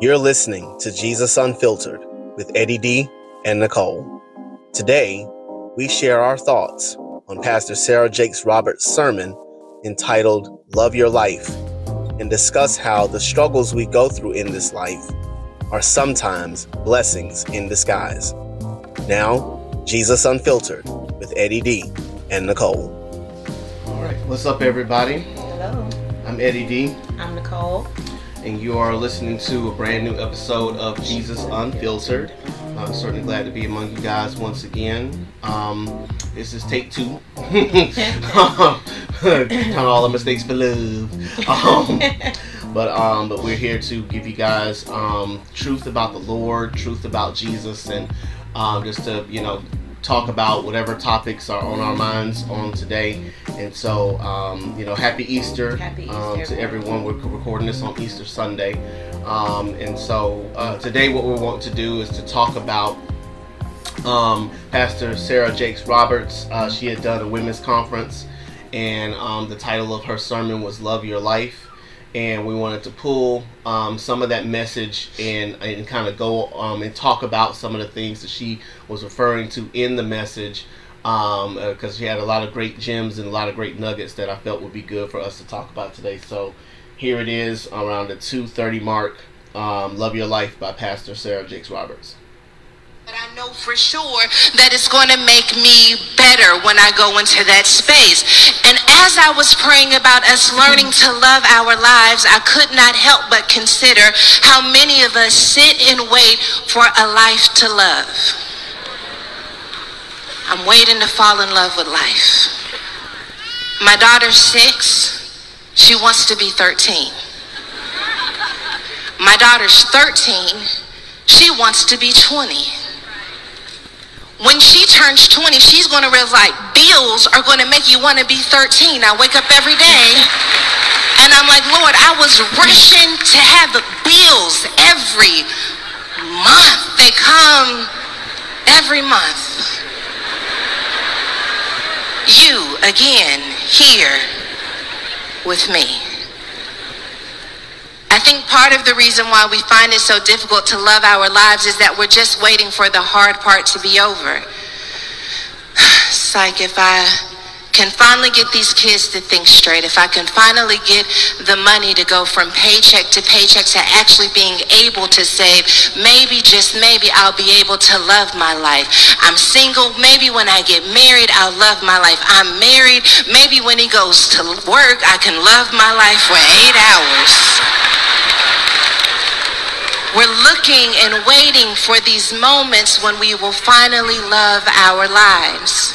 You're listening to Jesus Unfiltered with Eddie D and Nicole. Today, we share our thoughts on Pastor Sarah Jakes Roberts' sermon entitled Love Your Life and discuss how the struggles we go through in this life are sometimes blessings in disguise. Now, Jesus Unfiltered with Eddie D and Nicole. All right, what's up, everybody? Hello, I'm Eddie D, I'm Nicole. And you are listening to a brand new episode of Jesus Unfiltered. I'm certainly glad to be among you guys once again. Um, this is take two. Count all the mistakes for love. Um, but um, but we're here to give you guys um, truth about the Lord, truth about Jesus, and um, just to you know talk about whatever topics are on our minds on today. And so um, you know, happy Easter, Happy um, to everyone. We're recording this on Easter Sunday, um, and so uh, today what we want to do is to talk about um, Pastor Sarah Jakes Roberts. Uh, she had done a women's conference, and um, the title of her sermon was "Love Your Life." And we wanted to pull um, some of that message and and kind of go um, and talk about some of the things that she was referring to in the message, because she had a lot of great gems and a lot of great nuggets that I felt would be good for us to talk about today. So here it is around the 2:30 mark. Um, "Love Your Life" by Pastor Sarah Jakes Roberts. But I know for sure that it's going to make me better when I go into that space. And as I was praying about us learning to love our lives, I could not help but consider how many of us sit and wait for a life to love. I'm waiting to fall in love with life. My daughter's six. She wants to be 13. My daughter's 13. She wants to be 20 when she turns 20, she's going to realize bills are going to make you want to be 13. I wake up every day and I'm like, Lord, I was rushing to have bills every month. They come every month. You again here with me. I think part of the reason why we find it so difficult to love our lives is that we're just waiting for the hard part to be over. It's like if I can finally get these kids to think straight, if I can finally get the money to go from paycheck to paycheck to actually being able to save, maybe, just maybe, I'll be able to love my life. I'm single. Maybe when I get married, I'll love my life. I'm married. Maybe when he goes to work, I can love my life for eight hours. We're looking and waiting for these moments when we will finally love our lives.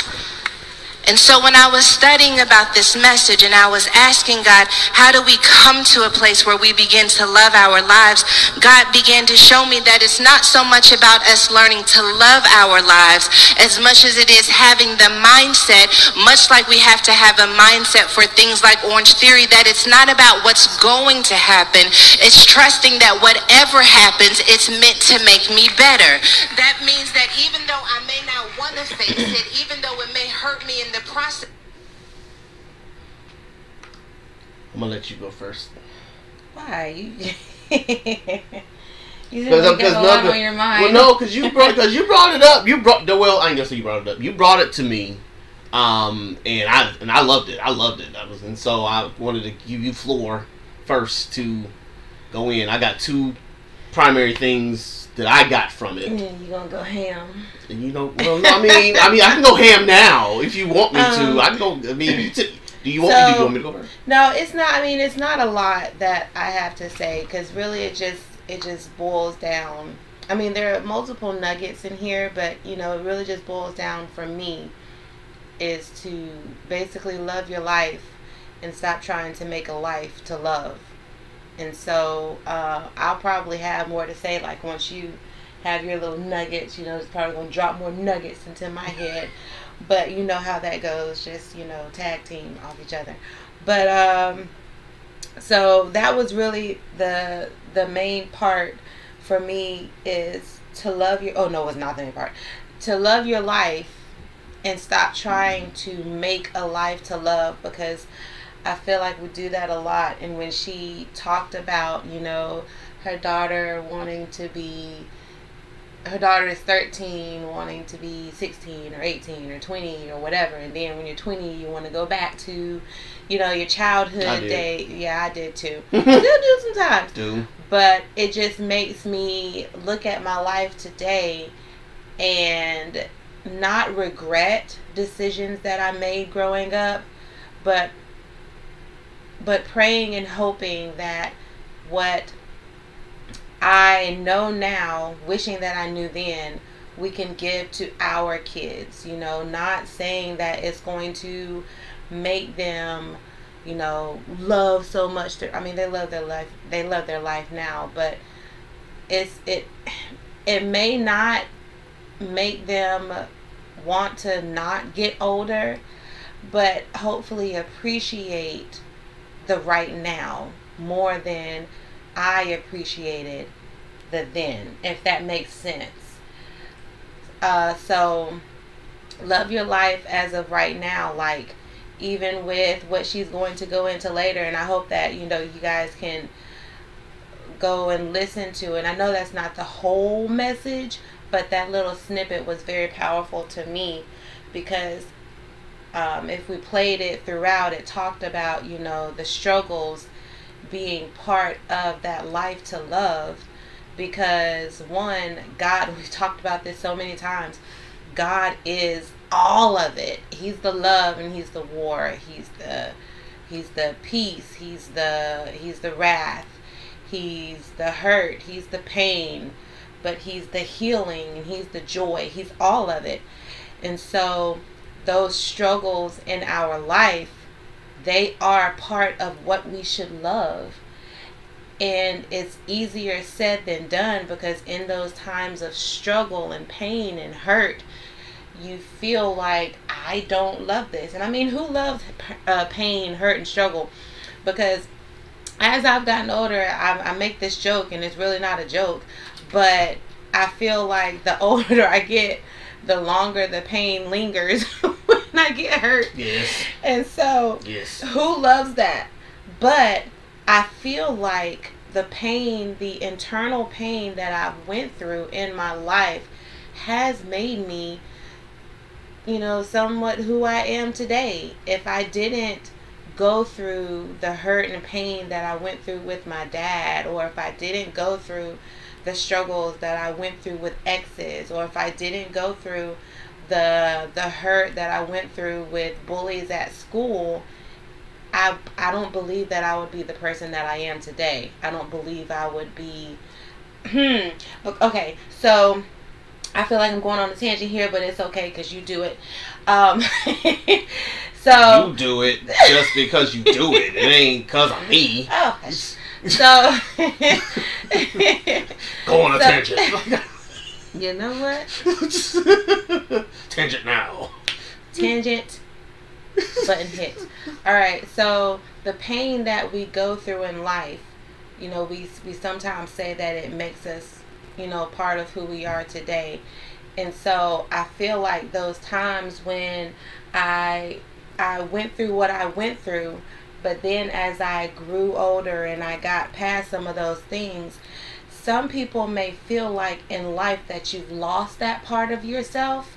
And so when I was studying about this message and I was asking God, how do we come to a place where we begin to love our lives? God began to show me that it's not so much about us learning to love our lives as much as it is having the mindset, much like we have to have a mindset for things like Orange Theory, that it's not about what's going to happen. It's trusting that whatever happens, it's meant to make me better. That means that even though I may not want to face it, even though it may hurt me in the process, I'm gonna let you go first. Why? You, you Because just make a lot on your mind. Well, no, because you brought because you brought it up. You brought the well. I ain't gonna say you brought it up. You brought it to me, um, and I and I loved it. I loved it. I was and so I wanted to give you floor first to go in. I got two primary things that I got from it. Yeah, you gonna go ham. And you know, well, no, I mean, I mean, I can go ham now if you want me Um, to. I can go. I mean, do you want me? Do you want me to go first? No, it's not. I mean, it's not a lot that I have to say because really, it just it just boils down. I mean, there are multiple nuggets in here, but you know, it really just boils down for me is to basically love your life and stop trying to make a life to love. And so uh, I'll probably have more to say. Like once you have your little nuggets, you know, it's probably gonna drop more nuggets into my head. But you know how that goes. Just you know, tag team off each other. But um, so that was really the the main part for me is to love your. Oh no, it's not the main part. To love your life and stop trying to make a life to love because I feel like we do that a lot. And when she talked about, you know, her daughter wanting to be her daughter is 13 wanting to be 16 or 18 or 20 or whatever and then when you're 20 you want to go back to you know your childhood day. Yeah i did too. Still do sometimes. Do. But it just makes me look at my life today and not regret decisions that i made growing up but but praying and hoping that what I know now, wishing that I knew then, we can give to our kids, you know, not saying that it's going to make them, you know, love so much. I mean, they love their life. They love their life now, but it's it it may not make them want to not get older, but hopefully appreciate the right now more than I appreciated the then, if that makes sense. Uh, so, love your life as of right now, like even with what she's going to go into later. And I hope that you know you guys can go and listen to it. I know that's not the whole message, but that little snippet was very powerful to me because um, if we played it throughout, it talked about you know the struggles being part of that life to love because one god we've talked about this so many times god is all of it. He's the love and he's the war. He's the he's the peace. He's the he's the wrath. He's the hurt. He's the pain. But he's the healing and he's the joy. He's all of it. And so those struggles in our life they are part of what we should love. And it's easier said than done because in those times of struggle and pain and hurt you feel like i don't love this. And i mean who loves uh, pain hurt and struggle? Because as i've gotten older I, I make this joke and it's really not a joke but i feel like the older i get the longer the pain lingers i get hurt. Yes. And so yes. who loves that? But I feel like the pain, the internal pain that I've went through in my life has made me you know somewhat who I am today. If I didn't go through the hurt and pain that I went through with my dad or if I didn't go through the struggles that I went through with exes or if I didn't go through the the hurt that I went through with bullies at school, I I don't believe that I would be the person that I am today. I don't believe I would be. Hmm. okay, so I feel like I'm going on a tangent here, but it's okay because you do it. Um, so you do it just because you do it. It ain't because of me. Oh, so go on a so, tangent. You know what? tangent now. Tangent button hit. All right, so the pain that we go through in life, you know, we we sometimes say that it makes us, you know, part of who we are today. And so I feel like those times when I I went through what I went through, but then as I grew older and I got past some of those things, some people may feel like in life that you've lost that part of yourself,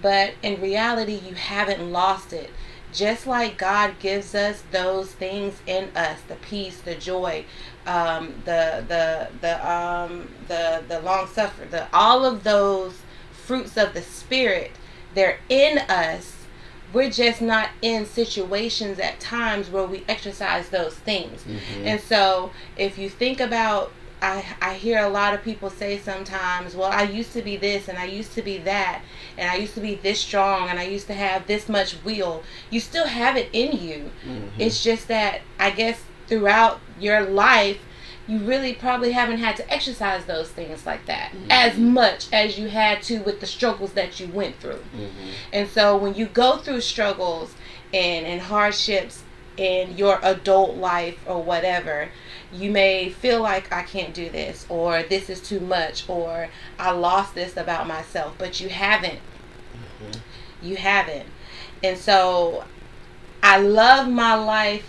but in reality you haven't lost it just like God gives us those things in us, the peace, the joy, um, the the the um, the the long suffering, the all of those fruits of the spirit, they're in us. We're just not in situations at times where we exercise those things. Mm-hmm. And so, if you think about I, I hear a lot of people say sometimes, well, I used to be this and I used to be that and I used to be this strong and I used to have this much will. You still have it in you. Mm-hmm. It's just that I guess throughout your life, you really probably haven't had to exercise those things like that mm-hmm. as much as you had to with the struggles that you went through. Mm-hmm. And so when you go through struggles and, and hardships in your adult life or whatever, you may feel like I can't do this or this is too much or I lost this about myself, but you haven't. Mm-hmm. You haven't. And so I love my life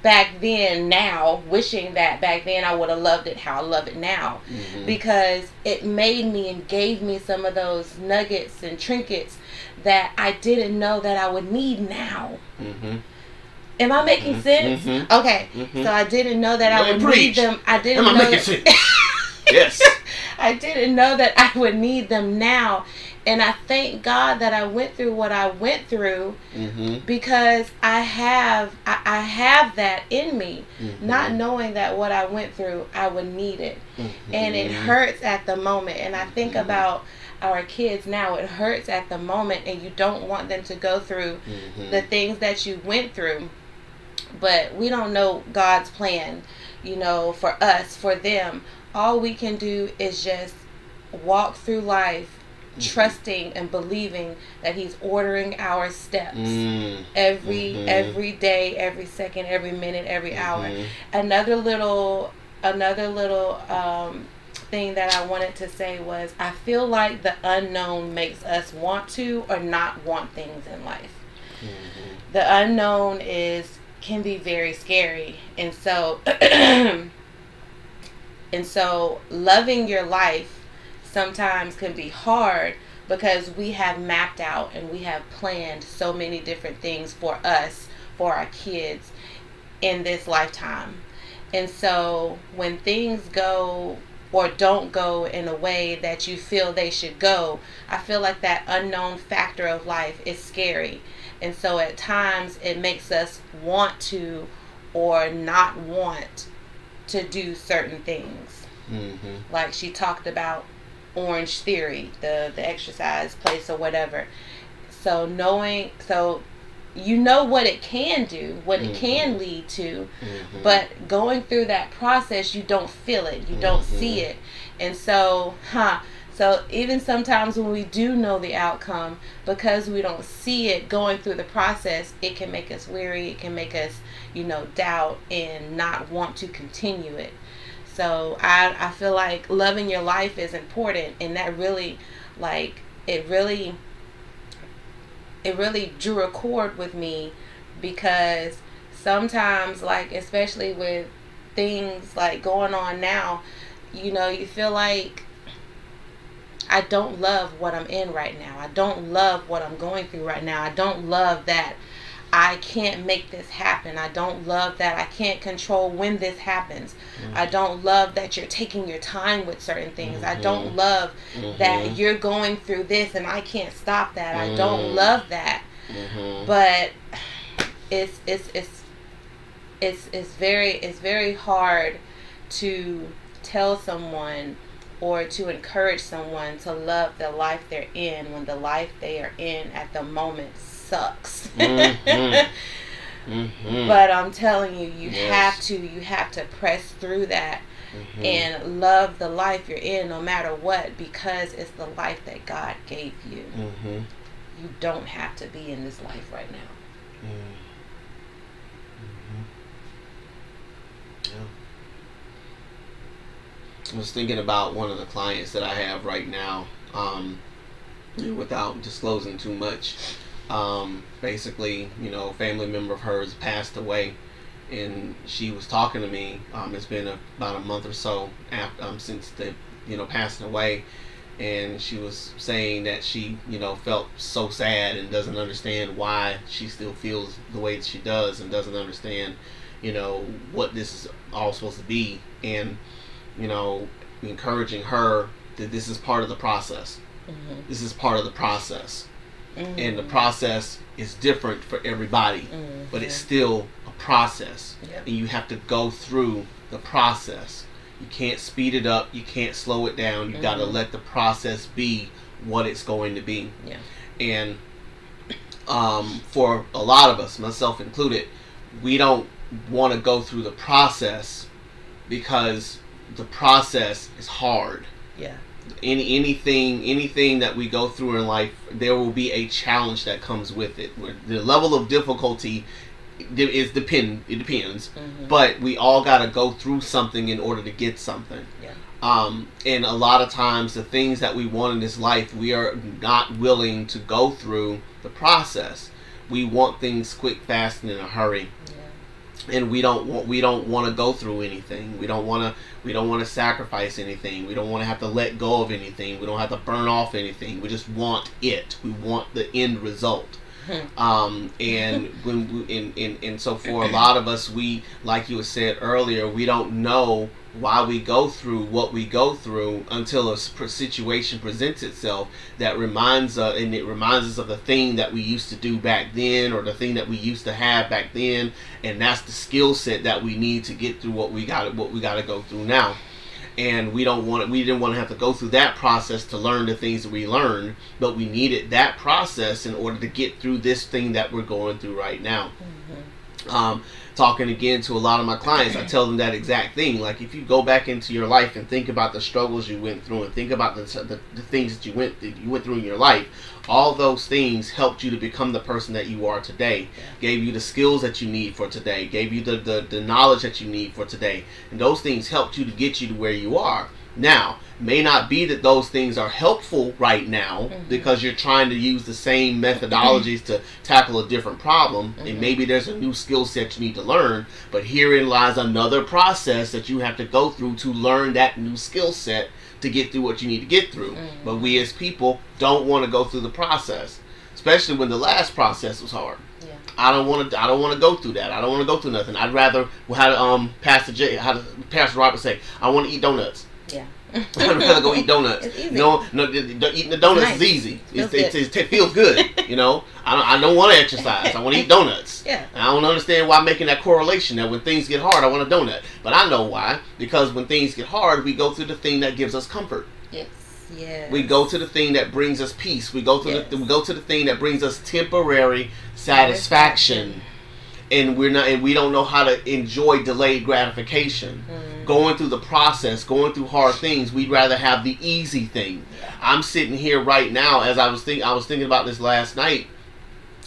back then now wishing that back then I would have loved it how I love it now Mhm. because it made me and gave me some of those nuggets and trinkets that I didn't know that I would need now. Mhm. Am I making Mhm, sense? mhm, Okay. mhm. So I didn't know that I would ahead, need them. I didn't Am I know making that- sense? yes. I didn't know that I would need them now. And I thank God that I went through what I went through Mhm. because I have I, I have that in me. Mhm. Not knowing that what I went through I would need it. Mhm. And it hurts at the moment. And I think about our kids now. It hurts at the moment and you don't want them to go through Mhm. the things that you went through. But we don't know God's plan, you know, for us, for them. All we can do is just walk through life Mm-hmm. trusting and believing that he's ordering our steps Mm. every Mhm. every day, every second, every minute, every hour. Mhm. Another little another little um thing that I wanted to say was I feel like the unknown makes us want to or not want things in life Mhm. the unknown is can be very scary. And so and so loving your life sometimes can be hard because we have mapped out and we have planned so many different things for us for our kids in this lifetime. And so when things go or don't go in a way that you feel they should go i feel like that unknown factor of life is scary and so at times it makes us want to or not want to do certain things. Mhm. Like she talked about Orange Theory, the the exercise place or whatever. So knowing so you know what it can do, what it can lead to, Mhm. but going through that process you don't feel it you don't see it and so huh so even sometimes when we do know the outcome because we don't see it going through the process it can make us weary it can make us you know doubt and not want to continue it. So i i feel like loving your life is important and that really like it really it really drew a chord with me because sometimes like especially with things like going on now you know you feel like i don't love what i'm in right now. I don't love what i'm going through right now. I don't love that i can't make this happen. I don't love that i can't control when this happens. I don't love that you're taking your time with certain things. I don't love that Mhm. you're going through this and i can't stop that. I don't Mm. love that. Mhm. but it's it's it's it's it's very it's very hard to tell someone or to encourage someone to love the life they're in when the life they are in at the moment sucks Mhm. Mhm. but i'm telling you you Yes. have to you have to press through that Mhm. and love the life you're in no matter what because it's the life that god gave you Mhm. you don't have to be in this life right now Mm. Mhm. Yeah. I was thinking about one of the clients that I have right now, um, without disclosing too much. Um, basically, you know, family member of hers passed away, and she was talking to me. Um, it's been a, about a month or so after um, since the you know passing away, and she was saying that she you know felt so sad and doesn't understand why she still feels the way that she does and doesn't understand you know what this is all supposed to be and you know encouraging her that this is part of the process mm-hmm. this is part of the process Mm-hmm. and the process is different for everybody but it's still a process Yep. and you have to go through the process you can't speed it up you can't slow it down you got to Mhm. let the process be what it's going to be Yeah. and um, for a lot of us myself included we don't want to go through the process because the process is hard Yeah. any anything anything that we go through in life there will be a challenge that comes with it the level of difficulty is depend it depends Mhm. but we all got to go through something in order to get something Yeah. um, and a lot of times the things that we want in this life we are not willing to go through the process we want things quick fast and in a hurry. And we don't want we don't want to go through anything. We don't want to we don't want to sacrifice anything. We don't want to have to let go of anything. We don't have to burn off anything. We just want it. We want the end result. Hmm. Um, and when we, and, and, and so for a lot of us, we like you said earlier, we don't know why we go through what we go through until a situation presents itself that reminds us and it reminds us of the thing that we used to do back then or the thing that we used to have back then. And that's the skill set that we need to get through what we got what we got to go through now. And we don't want it, we didn't want to have to go through that process to learn the things that we learned but we needed that process in order to get through this thing that we're going through right now. Mm-hmm. um, talking again to a lot of my clients, I tell them that exact thing. Like, if you go back into your life and think about the struggles you went through and think about the, the, the things that you went that you went through in your life, all those things helped you to become the person that you are today. Gave you the skills that you need for today. Gave you the, the, the knowledge that you need for today. And those things helped you to get you to where you are. Now, may not be that those things are helpful right now mm-hmm. because you're trying to use the same methodologies to tackle a different problem mm-hmm. and maybe there's a new skill set you need to learn but herein lies another process that you have to go through to learn that new skill set to get through what you need to get through mm-hmm. but we as people don't want to go through the process especially when the last process was hard. I don't want to. I don't want to go through that. I don't want to go through nothing. I'd rather how um Pastor J, how Pastor Robert say, I want to eat donuts. Yeah. I'd rather go eat donuts. No, no, eating the donuts nice. is easy. It, it, it, it, feels good. you know, I don't, I don't want to exercise. I want to eat donuts. Yeah. I don't understand why I'm making that correlation that when things get hard, I want a donut. But I know why. Because when things get hard, we go through the thing that gives us comfort. Yes. Yes. We go to the thing that brings us peace. We go to yes. the we go to the thing that brings us temporary satisfaction. And we're not and we don't know how to enjoy delayed gratification. Mm going through the process, going through hard things, we'd rather have the easy thing. I'm sitting here right now as I was thinking I was thinking about this last night.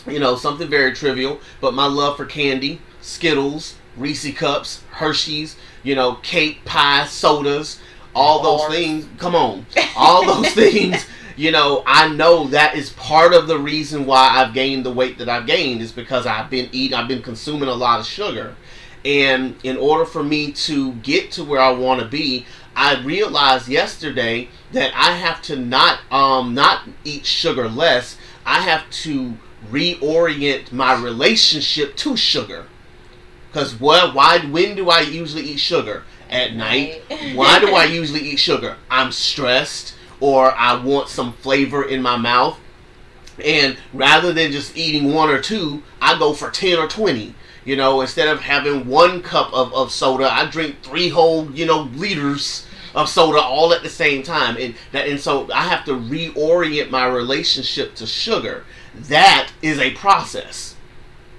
You know, something very trivial, but my love for candy, Skittles, Reese cups, Hershey's, you know, cake, pie, sodas, all those things. Come on. All those things you know, I know that is part of the reason why I've gained the weight that I've gained is because I've been eating, I've been consuming a lot of sugar. And in order for me to get to where I want to be, I realized yesterday that I have to not um not eat sugar less. I have to reorient my relationship to sugar. Cause what? Why? When do I usually eat sugar? At night. Why do I usually eat sugar? I'm stressed, or I want some flavor in my mouth. And rather than just eating one or two, I go for ten or twenty you know, instead of having one cup of, of soda, I drink three whole, you know, liters of soda all at the same time. And that and so I have to reorient my relationship to sugar. That is a process.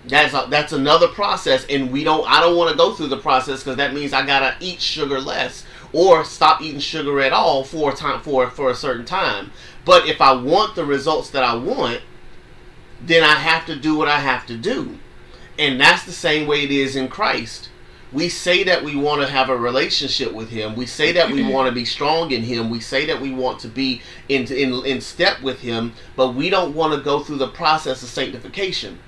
That's a, that's another process and we don't I don't want to go through the process cuz that means I got to eat sugar less or stop eating sugar at all for a time for for a certain time. But if I want the results that I want, then I have to do what I have to do. And that's the same way it is in Christ. We say that we want to have a relationship with Him. We say that we want to be strong in Him. We say that we want to be in, in, in step with Him, but we don't want to go through the process of sanctification.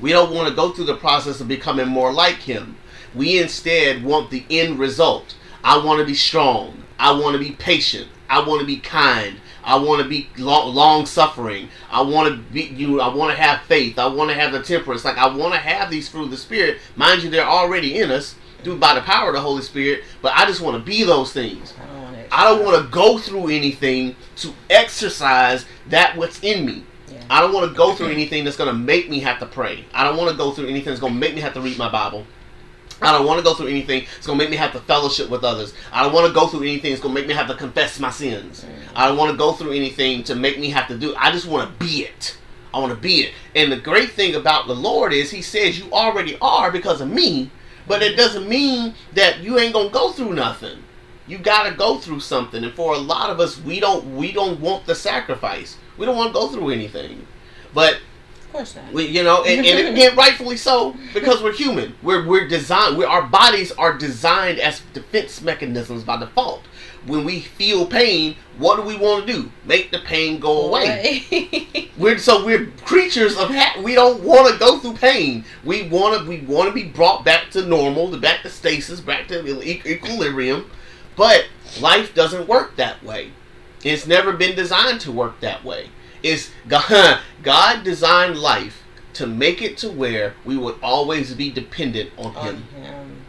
We don't want to go through the process of becoming more like Him. We instead want the end result. I want to be strong. I want to be patient. I want to be kind. I want to be long, long suffering. I want to be you. I want to have faith. I want to have the temperance. Like I want to have these fruit of the spirit. Mind you, they're already in us through by the power of the Holy Spirit. But I just want to be those things. I don't want to go through anything to exercise that what's in me. Yeah. I don't want to go through anything that's going to make me have to pray. I don't want to go through anything that's going to make me have to read my Bible. I don't want to go through anything It's going to make me have to fellowship with others. I don't want to go through anything It's going to make me have to confess my sins. Mm. I don't want to go through anything to make me have to do. I just want to be it. I want to be it. And the great thing about the Lord is He says you already are because of me, but it doesn't mean that you ain't gonna go through nothing. You gotta go through something. And for a lot of us, we don't we don't want the sacrifice. We don't want to go through anything. But course not. We, you know, and, and again, rightfully so, because we're human. We're we're designed. We, our bodies are designed as defense mechanisms by default. When we feel pain, what do we want to do? Make the pain go away. we're so we're creatures of ha- we don't want to go through pain. We want to we want to be brought back to normal, back to stasis, back to equilibrium. But life doesn't work that way. It's never been designed to work that way. It's God, God designed life to make it to where we would always be dependent on, on Him.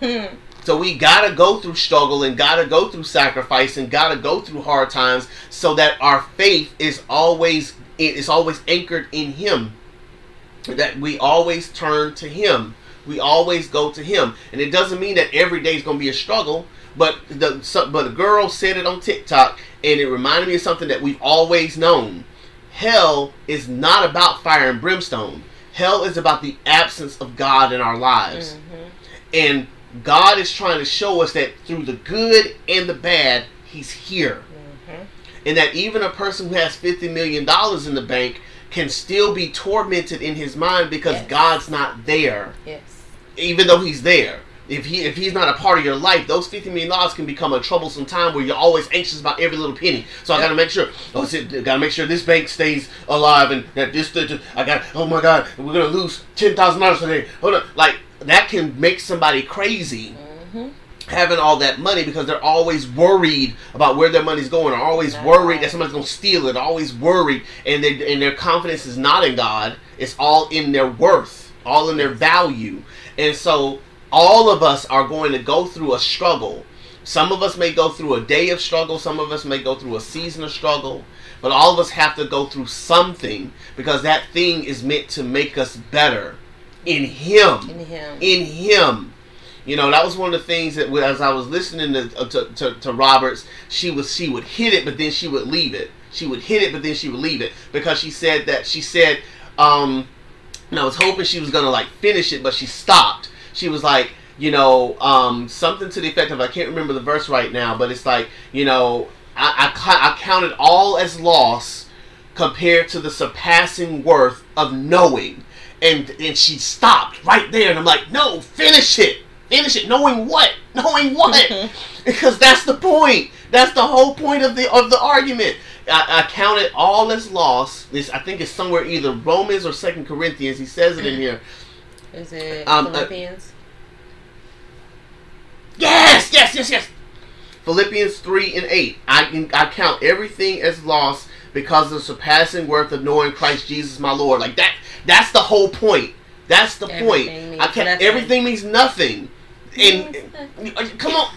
him. so we gotta go through struggle and gotta go through sacrifice and gotta go through hard times so that our faith is always is always anchored in Him. That we always turn to Him. We always go to Him, and it doesn't mean that every day is gonna be a struggle. But the so, but a girl said it on TikTok, and it reminded me of something that we've always known. Hell is not about fire and brimstone. Hell is about the absence of God in our lives, mm-hmm. and God is trying to show us that through the good and the bad, He's here, mm-hmm. and that even a person who has fifty million dollars in the bank can still be tormented in his mind because yes. God's not there. Yes. Even though He's there if he if he's not a part of your life, those fifty million dollars can become a troublesome time where you're always anxious about every little penny. So I got to make sure. Oh, I got to make sure this bank stays alive and that this. this I got. Oh my God, we're gonna lose ten thousand dollars today. Hold on, like that can make somebody crazy. Mm-hmm. Having all that money because they're always worried about where their money's going, are always worried that somebody's gonna steal it, always worried, and they and their confidence is not in God. It's all in their worth, all in their value, and so all of us are going to go through a struggle. Some of us may go through a day of struggle, some of us may go through a season of struggle, but all of us have to go through something because that thing is meant to make us better in Him. In Him. In Him. You know, that was one of the things that as I was listening to, uh, to, to, to Roberts, she was she would hit it, but then she would leave it. She would hit it, but then she would leave it because she said that she said, um, and I was hoping she was gonna like finish it, but she stopped she was like, you know, um, something to the effect of I can't remember the verse right now, but it's like, you know, I, I, I counted all as loss compared to the surpassing worth of knowing. And and she stopped right there, and I'm like, no, finish it, finish it. Knowing what? Knowing what? because that's the point. That's the whole point of the of the argument. I, I counted all as loss. This I think it's somewhere either Romans or Second Corinthians. He says it in here. Is it um, uh, Philippians? Uh, yes, yes, yes, yes. Philippians 3 and 8. I, can I count everything as loss because of the surpassing worth of knowing Christ Jesus my Lord. Like that that's the whole point. That's the everything point. I can't nothing. everything means nothing. And uh, come on.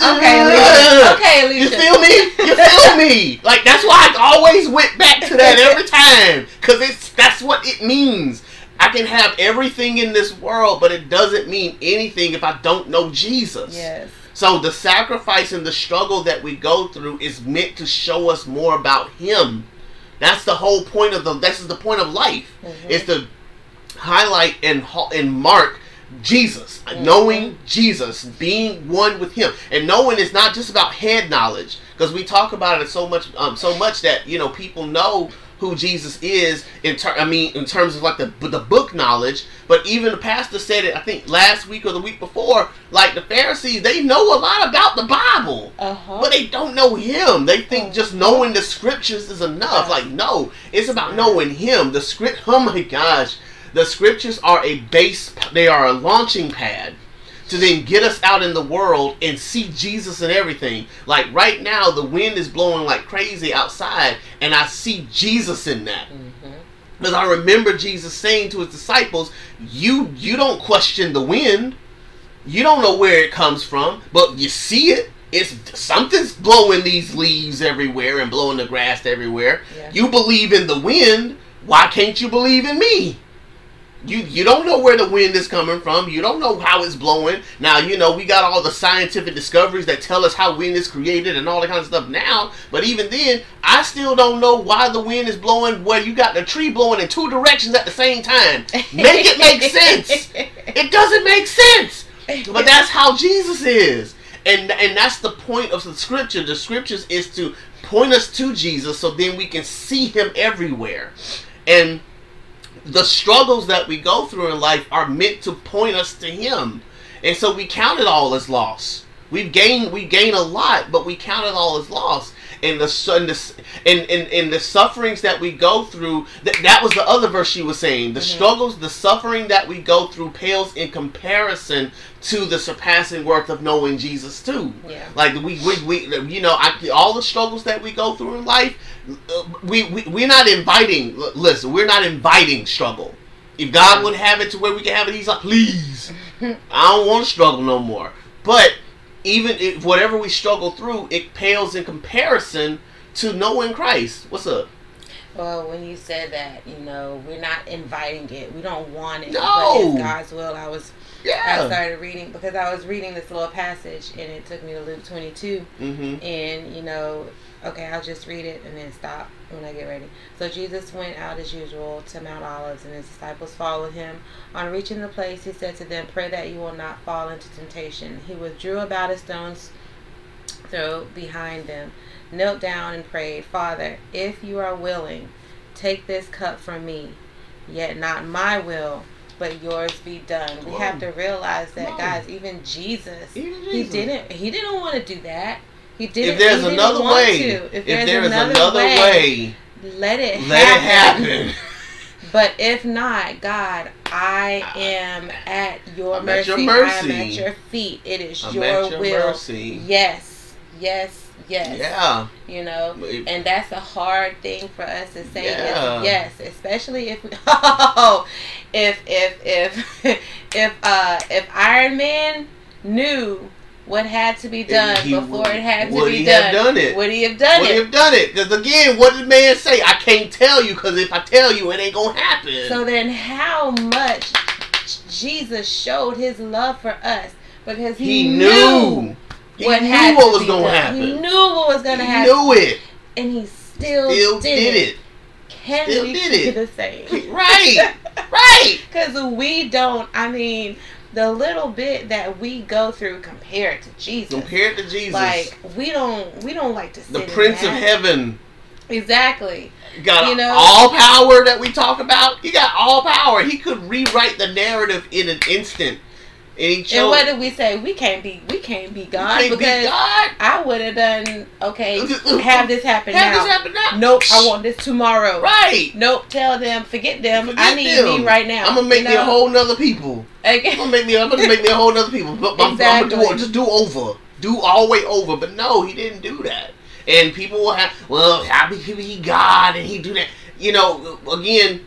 Okay, Alicia. Okay, Alicia. You feel me? You feel me? Like that's why I always went back to that every time. Cause it's that's what it means. I can have everything in this world, but it doesn't mean anything if I don't know Jesus. Yes. So the sacrifice and the struggle that we go through is meant to show us more about Him. That's the whole point of the. This is the point of life. Mm-hmm. Is to highlight and and mark Jesus, mm-hmm. knowing Jesus, being one with Him, and knowing is not just about head knowledge because we talk about it so much, um, so much that you know people know who Jesus is in ter- I mean in terms of like the the book knowledge, but even the pastor said it I think last week or the week before, like the Pharisees, they know a lot about the Bible, uh-huh. but they don't know him. They think uh-huh. just knowing the scriptures is enough. Like no, it's about knowing him. The script Oh my gosh. The scriptures are a base they are a launching pad to then get us out in the world and see Jesus and everything. Like right now, the wind is blowing like crazy outside, and I see Jesus in that. Mm-hmm. Because I remember Jesus saying to his disciples, "You you don't question the wind. You don't know where it comes from, but you see it. It's something's blowing these leaves everywhere and blowing the grass everywhere. Yeah. You believe in the wind. Why can't you believe in me?" You you don't know where the wind is coming from. You don't know how it's blowing. Now you know we got all the scientific discoveries that tell us how wind is created and all that kind of stuff now. But even then, I still don't know why the wind is blowing where you got the tree blowing in two directions at the same time. Make it make sense. It doesn't make sense. But that's how Jesus is. And and that's the point of the scripture. The scriptures is to point us to Jesus so then we can see him everywhere. And the struggles that we go through in life are meant to point us to Him, and so we count it all as loss. We've gained we gain a lot, but we count it all as loss. And the and the and, and, and the sufferings that we go through that that was the other verse she was saying. The mm-hmm. struggles, the suffering that we go through pales in comparison to the surpassing worth of knowing Jesus too. Yeah. Like we we, we you know I, all the struggles that we go through in life, we, we we're not inviting. Listen, we're not inviting struggle. If God would have it to where we can have it, He's like, please, I don't want to struggle no more. But even if whatever we struggle through, it pales in comparison to knowing Christ. What's up? Well, when you said that, you know, we're not inviting it. We don't want it. No. But it's God's will. I was yeah. I started reading because I was reading this little passage and it took me to Luke 22. Mm-hmm. And, you know, okay, I'll just read it and then stop when I get ready. So Jesus went out as usual to Mount Olives and his disciples followed him. On reaching the place, he said to them, Pray that you will not fall into temptation. He withdrew about a stone's throw behind them, knelt down and prayed, Father, if you are willing, take this cup from me, yet not my will but yours be done. We Whoa. have to realize that, Whoa. guys. Even Jesus, even Jesus, he didn't. He didn't want to do that. He didn't. If there's another way, to. if, if there's there another, another way, way, let it let happen. it happen. but if not, God, I am at your I'm mercy. At your mercy. I am at your feet. It is I'm your, your will. Mercy. Yes, yes, yes. Yeah. You know, and that's a hard thing for us to say. Yeah. yes, especially if oh, if if if if uh if Iron Man knew what had to be done he, before it had to be done. done it? Would he have done would it? Would he have done it? Because again, what did man say? I can't tell you because if I tell you, it ain't gonna happen. So then, how much Jesus showed His love for us because He, he knew, knew what, he knew what was gonna happen. He knew what was gonna happen. he. Knew it, and He still, still did, did it. it. Can still we did it. the same? Right, right. Because we don't. I mean the little bit that we go through compared to Jesus. Compared to Jesus. Like we don't we don't like to The Prince of Heaven. Exactly. Got you know, all power that we talk about. He got all power. He could rewrite the narrative in an instant. And, and what did we say? We can't be we can't be God can't because be God. I would have done okay. Have this happen have now. This happen now. Nope, I want this tomorrow. Right. Nope, tell them, forget them. Forget I need them. me right now. I'm gonna make you me know? a whole nother people. Okay. I'm gonna make me. I'm gonna make me a whole nother people. But I'm, exactly. I'm gonna do just do over, do all the way over. But no, he didn't do that. And people will have, well, how be he God and he do that? You know, again,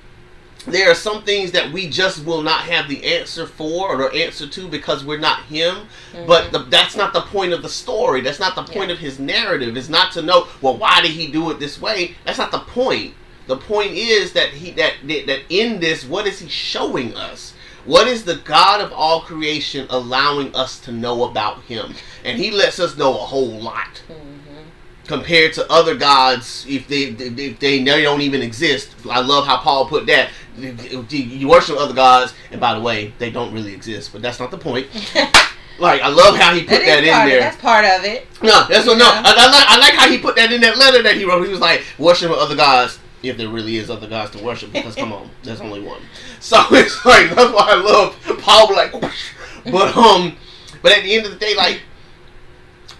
there are some things that we just will not have the answer for or answer to because we're not him. Mm-hmm. But the, that's not the point of the story. That's not the point yeah. of his narrative. Is not to know, well, why did he do it this way? That's not the point. The point is that he that that in this, what is he showing us? What is the God of all creation allowing us to know about him? And he lets us know a whole lot. Mm-hmm compared to other gods if they if they, they don't even exist. I love how Paul put that. You worship other gods, and by the way, they don't really exist. But that's not the point. like I love how he put that, that in there. That's part of it. No, that's what, no. I, I, like I like how he put that in that letter that he wrote. He was like worship other gods. If there really is other gods to worship, because come on, there's only one. So it's like that's why I love Paul. Like, but um, but at the end of the day, like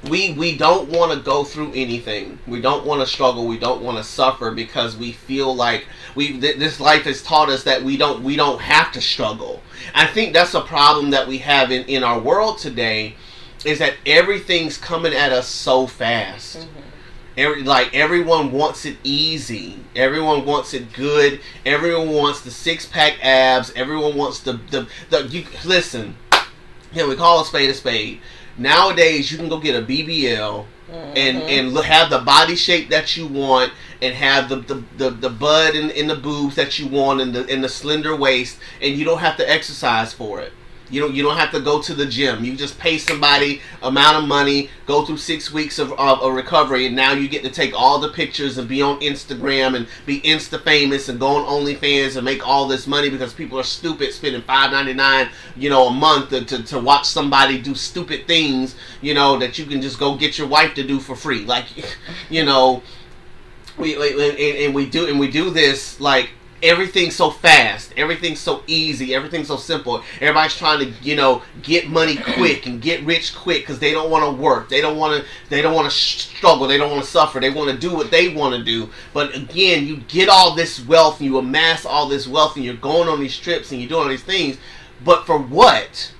we we don't want to go through anything. We don't want to struggle. We don't want to suffer because we feel like we th- this life has taught us that we don't we don't have to struggle. I think that's a problem that we have in in our world today is that everything's coming at us so fast. Mm-hmm. Every like everyone wants it easy. Everyone wants it good. Everyone wants the six pack abs. Everyone wants the the, the you listen. Yeah, we call a spade a spade Nowadays, you can go get a BBL mm-hmm. and and have the body shape that you want, and have the the, the, the bud in, in the boobs that you want, and the in the slender waist, and you don't have to exercise for it. You don't you don't have to go to the gym. You just pay somebody amount of money, go through six weeks of, of a recovery, and now you get to take all the pictures and be on Instagram and be Insta famous and go on OnlyFans and make all this money because people are stupid spending five ninety nine, you know, a month to, to, to watch somebody do stupid things, you know, that you can just go get your wife to do for free. Like, you know, we and, and we do and we do this like everything's so fast, everything's so easy, everything's so simple. Everybody's trying to, you know, get money quick and get rich quick because they don't want to work. They don't want to. They don't want to struggle. They don't want to suffer. They want to do what they want to do. But again, you get all this wealth and you amass all this wealth and you're going on these trips and you're doing all these things. But for what?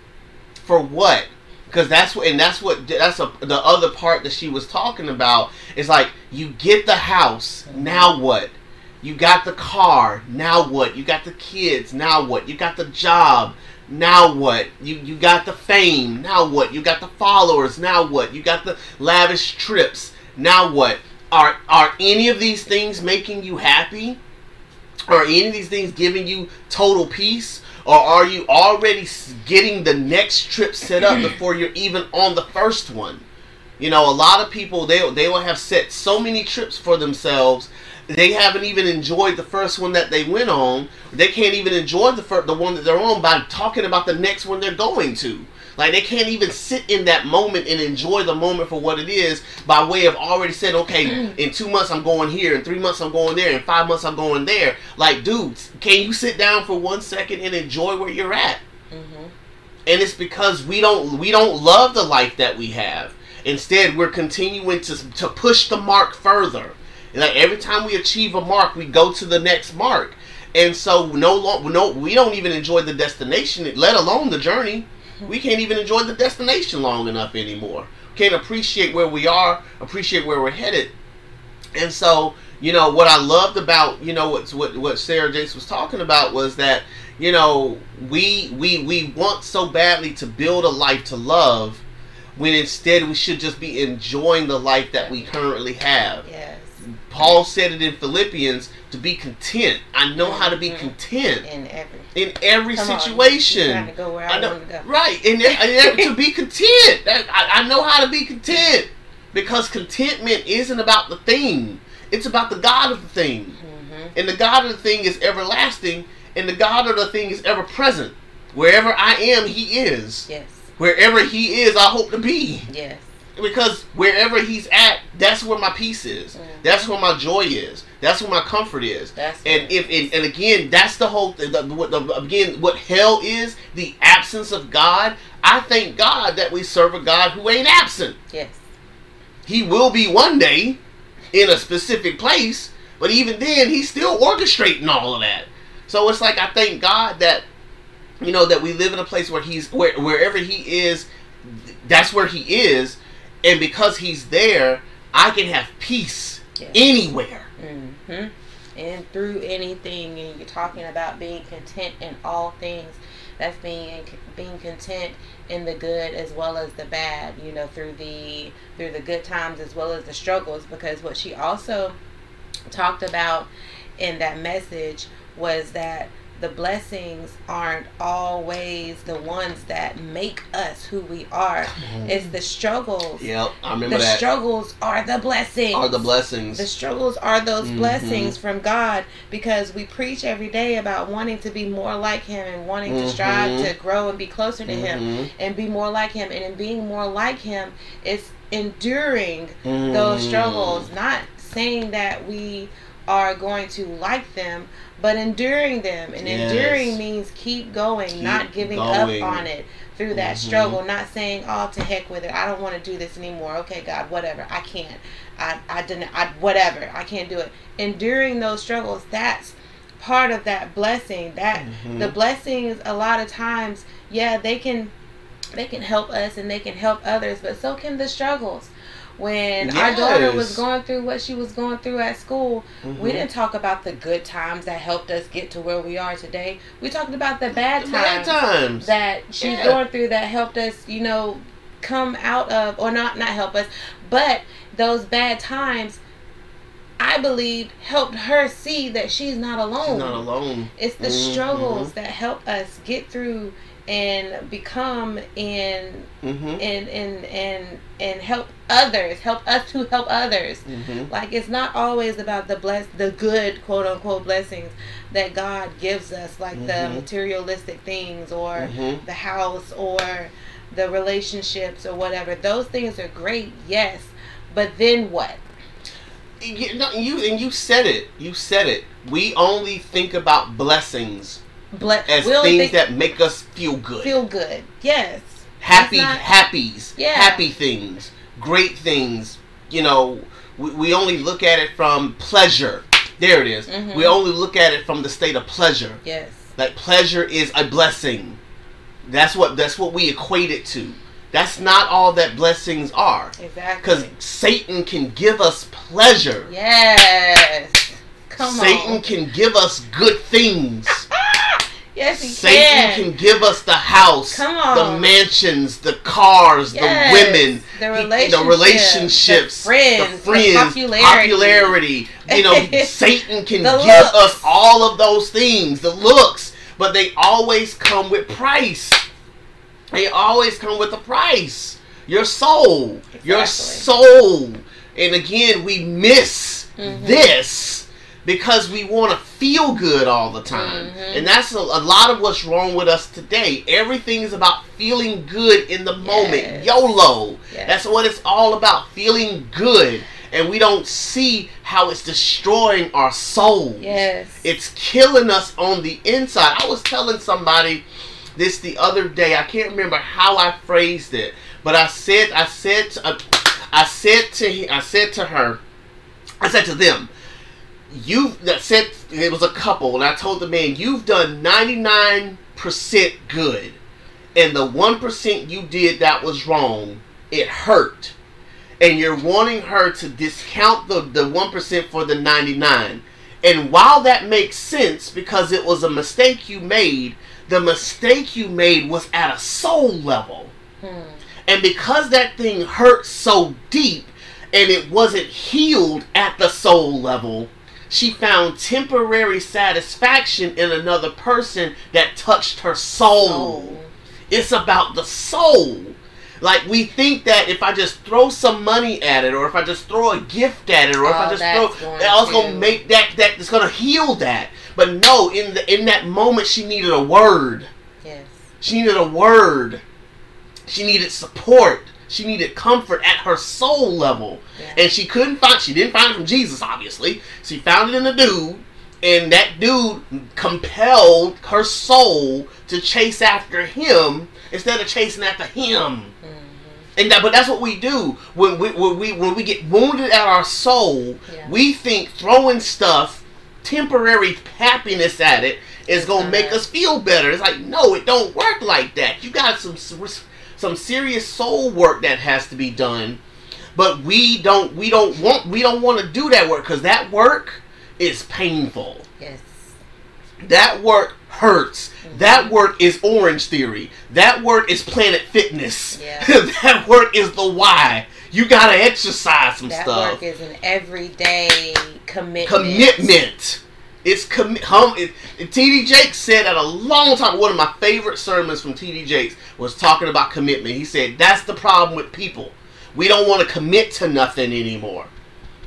For what? Because that's what, and that's what, that's a, the other part that she was talking about. Is like you get the house, now what? You got the car, now what? You got the kids, now what? You got the job, now what? You you got the fame, now what? You got the followers, now what? You got the lavish trips, now what? Are are any of these things making you happy? Are any of these things giving you total peace? Or are you already getting the next trip set up before you're even on the first one? You know, a lot of people they they will have set so many trips for themselves they haven't even enjoyed the first one that they went on. They can't even enjoy the the one that they're on by talking about the next one they're going to. Like they can't even sit in that moment and enjoy the moment for what it is by way of already said, okay, in two months I'm going here, in three months I'm going there, in five months I'm going there. Like, dudes, can you sit down for one second and enjoy where you're at? Mm-hmm. And it's because we don't we don't love the life that we have. Instead, we're continuing to to push the mark further. Like every time we achieve a mark, we go to the next mark. And so no long, no, we don't even enjoy the destination, let alone the journey. We can't even enjoy the destination long enough anymore. Can't appreciate where we are, appreciate where we're headed. And so, you know, what I loved about, you know, what what, what Sarah Jakes was talking about was that, you know, we we we want so badly to build a life to love when instead we should just be enjoying the life that we currently have. Yes. Paul said it in Philippians to be content. I know how to be Mm-hmm. content In every. in every Come situation. go where I know, wanna go. Right, and, and to be content. I, I know how to be content because contentment isn't about the thing; it's about the God of the thing, Mm-hmm. and the God of the thing is everlasting, and the God of the thing is ever present. Wherever I am, He is. Yes. Wherever He is, I hope to be Yes. Because wherever he's at, that's where my peace is. Mhm. That's where my joy is. That's where my comfort is. That's and it. if and, and again, that's the whole thing. The, what the, again, what hell is the absence of God. I thank God that we serve a God who ain't absent. Yes. He will be one day in a specific place, but even then, he's still orchestrating all of that. So it's like I thank God that you know that we live in a place where he's where wherever he is, that's where he is, and because he's there, I can have peace anywhere. hmm And through anything, and you're talking about being content in all things. That's being being content in the good as well as the bad. You know, through the through the good times as well as the struggles. Because what she also talked about in that message was that the blessings aren't always the ones that make us who we are. It's the struggles. Yep, I remember The that. struggles are the blessings. Are the blessings? The struggles are those Mhm. blessings from God because we preach every day about wanting to be more like Him and wanting to strive Mhm. to grow and be closer to Him Mhm. and be more like Him. And in being more like Him, it's enduring those Mhm. struggles, not saying that we are going to like them, but enduring them. And Yes. enduring means keep going, Keep not giving going. up on it through that Mhm. struggle, not saying, "Oh, to heck with it. I don't want to do this anymore." Okay, God, whatever. I can't. I I didn't. I whatever. I can't do it. Enduring those struggles, that's part of that blessing. That Mhm. the blessings a lot of times, yeah, they can they can help us and they can help others, but so can the struggles. When our daughter was going through what she was going through at school, we Mhm. didn't talk about the good times that helped us get to where we are today. We talked about the bad The times bad times. that she's Yeah. going through that helped us, you know, come out of or not not help us, but those bad times I believe helped her see that she's not alone. She's not alone. It's the Mhm. struggles that help us get through and become and Mm-hmm. and and and and help others, help us to help others. Mm-hmm. Like it's not always about the bless the good quote unquote blessings that God gives us, like the Mhm. materialistic things or Mhm. the house or the relationships or whatever. Those things are great, yes. But then what? You, no, you and you said it. You said it. We only think about blessings Ble- as we don't things think- that make us feel good. feel good. Yes. happy not- happies Yeah. happy things great things you know we, we only look at it from pleasure there it is. Mhm. we only look at it from the state of pleasure Yes. like pleasure is a blessing that's what that's what we equate it to that's not all that blessings are Exactly. because satan can give us pleasure Yes. Come on. satan on. can give us good things Yes, he Satan can. can give us the house, the mansions, the cars, Yes. the women, the he- relationships, the relationships, the friends, the friends, popularity. popularity. You know, Satan can give looks. us all of those things, the looks, but they always come with price. They always come with a price. Your soul, your soul, and again, we miss Mhm. this because we want to feel good all the time. Mhm. And that's a, a lot of what's wrong with us today. Everything is about feeling good in the moment. Yes. YOLO. Yes. That's what it's all about, feeling good. And we don't see how it's destroying our souls. Yes. It's killing us on the inside. I was telling somebody this the other day. I can't remember how I phrased it, but I said I said to, I said to I said to her, I said to them, you that said it was a couple, and I told the man you've done ninety nine percent good, and the one percent you did that was wrong. It hurt, and you're wanting her to discount the the one percent for the ninety nine. And while that makes sense because it was a mistake you made, the mistake you made was at a soul level. Hmm. And because that thing hurt so deep and it wasn't healed at the soul level, she found temporary satisfaction in another person that touched her soul. Soul. It's about the soul. Like we think that if I just throw some money at it, or if I just throw a gift at it, or if I Oh, just throw, going I was to- gonna make that that it's gonna heal that. But no, in the in that moment, she needed a word. Yes. She needed a word. She needed support. She needed comfort at her soul level. Yeah. And she couldn't find she didn't find it from Jesus, obviously. She found it in a dude, and that dude compelled her soul to chase after him instead of chasing after him. Mhm. And that, but that's what we do when we when we when we get wounded at our soul. Yeah. We think throwing stuff, temporary happiness at it, is gonna make Uh-huh. us feel better. It's like no, it don't work like that. You got some some serious soul work that has to be done, but we don't we don't want we don't want to do that work because that work is painful. Yes. That work hurts. Mm-hmm. That work is Orange Theory. That work is Planet Fitness. Yeah. that work is the Y. You gotta exercise some That stuff. That work is an everyday commitment. Commitment. It's commit. Hum. It, it- T.D. Jakes said at a long time. One of my favorite sermons from T.D. Jakes was talking about commitment. He said that's the problem with people. We don't want to commit to nothing anymore.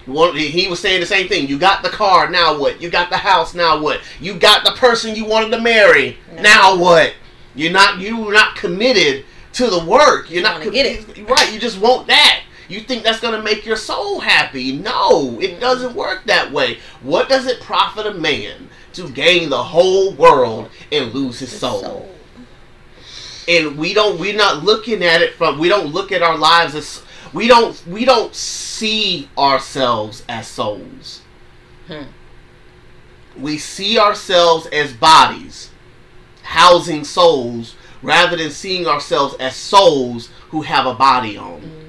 Want- He was saying the same thing. You got the car, now what? You got the house, now what? You got the person you wanted to marry, No. now what? You're not you're not committed to the work. You're You not wanna com- right. You just want that. You think that's gonna make your soul happy? No, it doesn't work that way. What does it profit a man to gain the whole world and lose his soul? soul. and we don't we're not looking at it from we don't look at our lives as we don't we don't see ourselves as souls Hmm. we see ourselves as bodies housing souls rather than seeing ourselves as souls who have a body on Mhm.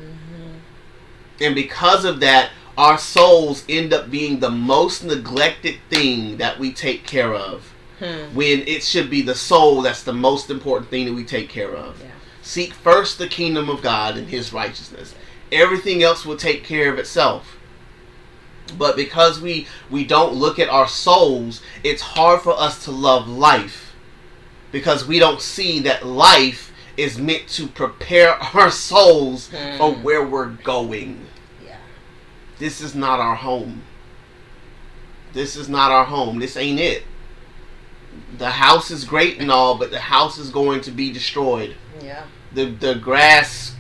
And because of that our souls end up being the most neglected thing that we take care of Hmm. when it should be the soul that's the most important thing that we take care of. Yeah. Seek first the kingdom of God and his righteousness. Everything else will take care of itself. But because we we don't look at our souls, it's hard for us to love life because we don't see that life is meant to prepare our souls for Hmm. where we're going. Yeah. This is not our home. This is not our home. This ain't it. The house is great and all, but the house is going to be destroyed. Yeah. The the grass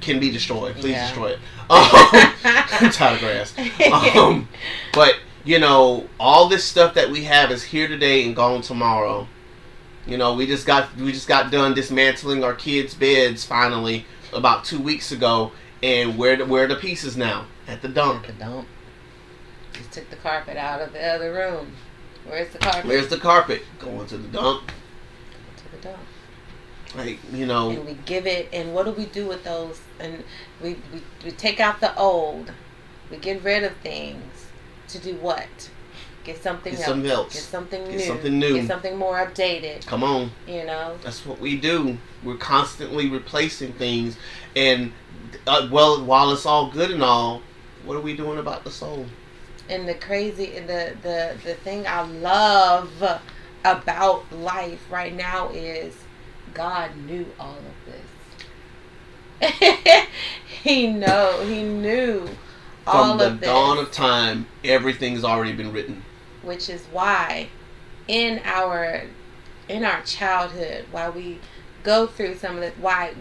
can be destroyed. Please Yeah. destroy it. Um, I'm tired of grass. Um, but you know, all this stuff that we have is here today and gone tomorrow. You know, we just got we just got done dismantling our kids' beds finally about two weeks ago, and where the, where are the pieces now at the dump? The dump. Just took the carpet out of the other room. Where's the carpet? Where's the carpet? Going to the dump. to the dump. Like you know, And we give it, and what do we do with those? And we, we, we take out the old. We get rid of things to do what? Get something Get else. something else. Get something Get new. something new. Get something more updated. come on. You know. That's what we do. We're constantly replacing things, and uh, well, while it's all good and all, what are we doing about the soul? And the crazy, and the the the thing I love about life right now is God knew all of this. he know he knew all From the of this, dawn of time, everything's already been written. Which is why in our in our childhood, why we go through some of the why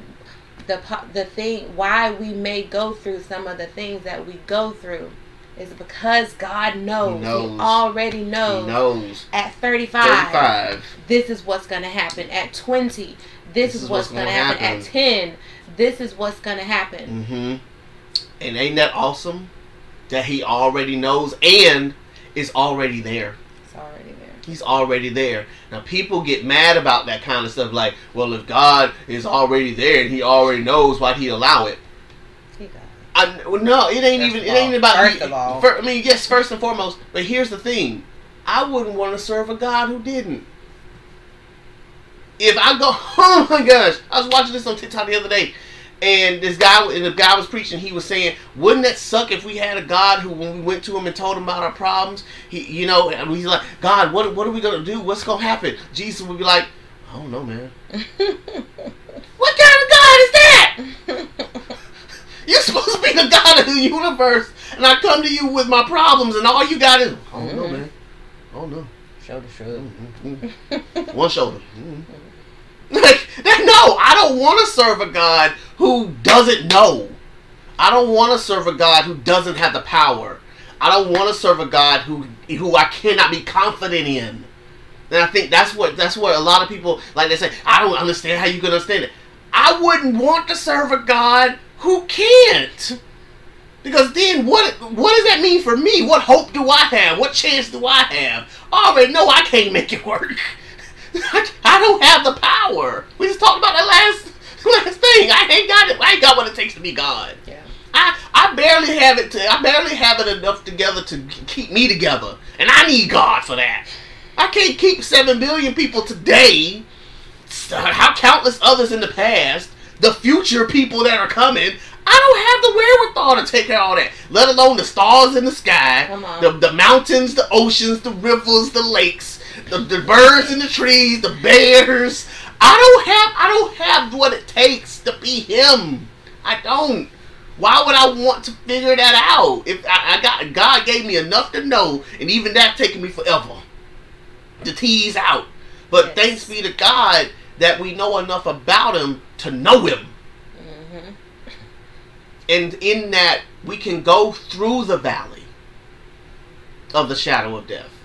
the the thing why we may go through some of the things that we go through is because God knows. He, knows. already knows. He knows. At 35, 35. this is what's going to happen. At 20, this, is, what's, going to happen. At 10, this is what's going to happen. Mm-hmm. And ain't that awesome? That he already knows and is already there. It's already there. He's already there. Now people get mad about that kind of stuff. Like, well, if God is already there and He already knows, why'd He allow it? He. I, well, no, it ain't First even. It ain't about. first of all. fir- I mean, yes, first and foremost. But here's the thing: I wouldn't want to serve a God who didn't. If I go, oh my gosh, I was watching this on TikTok the other day, and this guy, and the guy was preaching. He was saying, "Wouldn't that suck if we had a God who, when we went to him and told him about our problems, he, you know, and he's like, God, what, what are we gonna do? What's gonna happen?" Jesus would be like, "I don't know, man. what kind of God is that?" You're supposed to be the God of the universe, and I come to you with my problems, and all you got is, I don't know, Mhm. man. I don't know. Shoulder shrug. Mhm. One shoulder. Mhm. Like, no, I don't want to serve a God who doesn't know. I don't want to serve a God who doesn't have the power. I don't want to serve a God who who I cannot be confident in. And I think that's what that's what a lot of people like. They say, "I don't understand how you can understand it." I wouldn't want to serve a God who can't. Because then what what does that mean for me? What hope do I have? What chance do I have? Already know I can't make it work. I don't have the power. We just talked about that last last thing. I ain't got it. I ain't got what it takes to be God. Yeah. I, I barely have it to I barely have it enough together to keep me together. And I need God for that. I can't keep seven billion people today. How countless others in the past, the future people that are coming. I don't have the wherewithal to take care of all that. Let alone the stars in the sky, the the mountains, the oceans, the rivers, the lakes, the, the birds in the trees, the bears. I don't have I don't have what it takes to be him. I don't. Why would I want to figure that out? If I, I got God gave me enough to know, and even that taking me forever to tease out. But Yes. thanks be to God that we know enough about Him to know Him, hmm and in that we can go through the valley of the shadow of death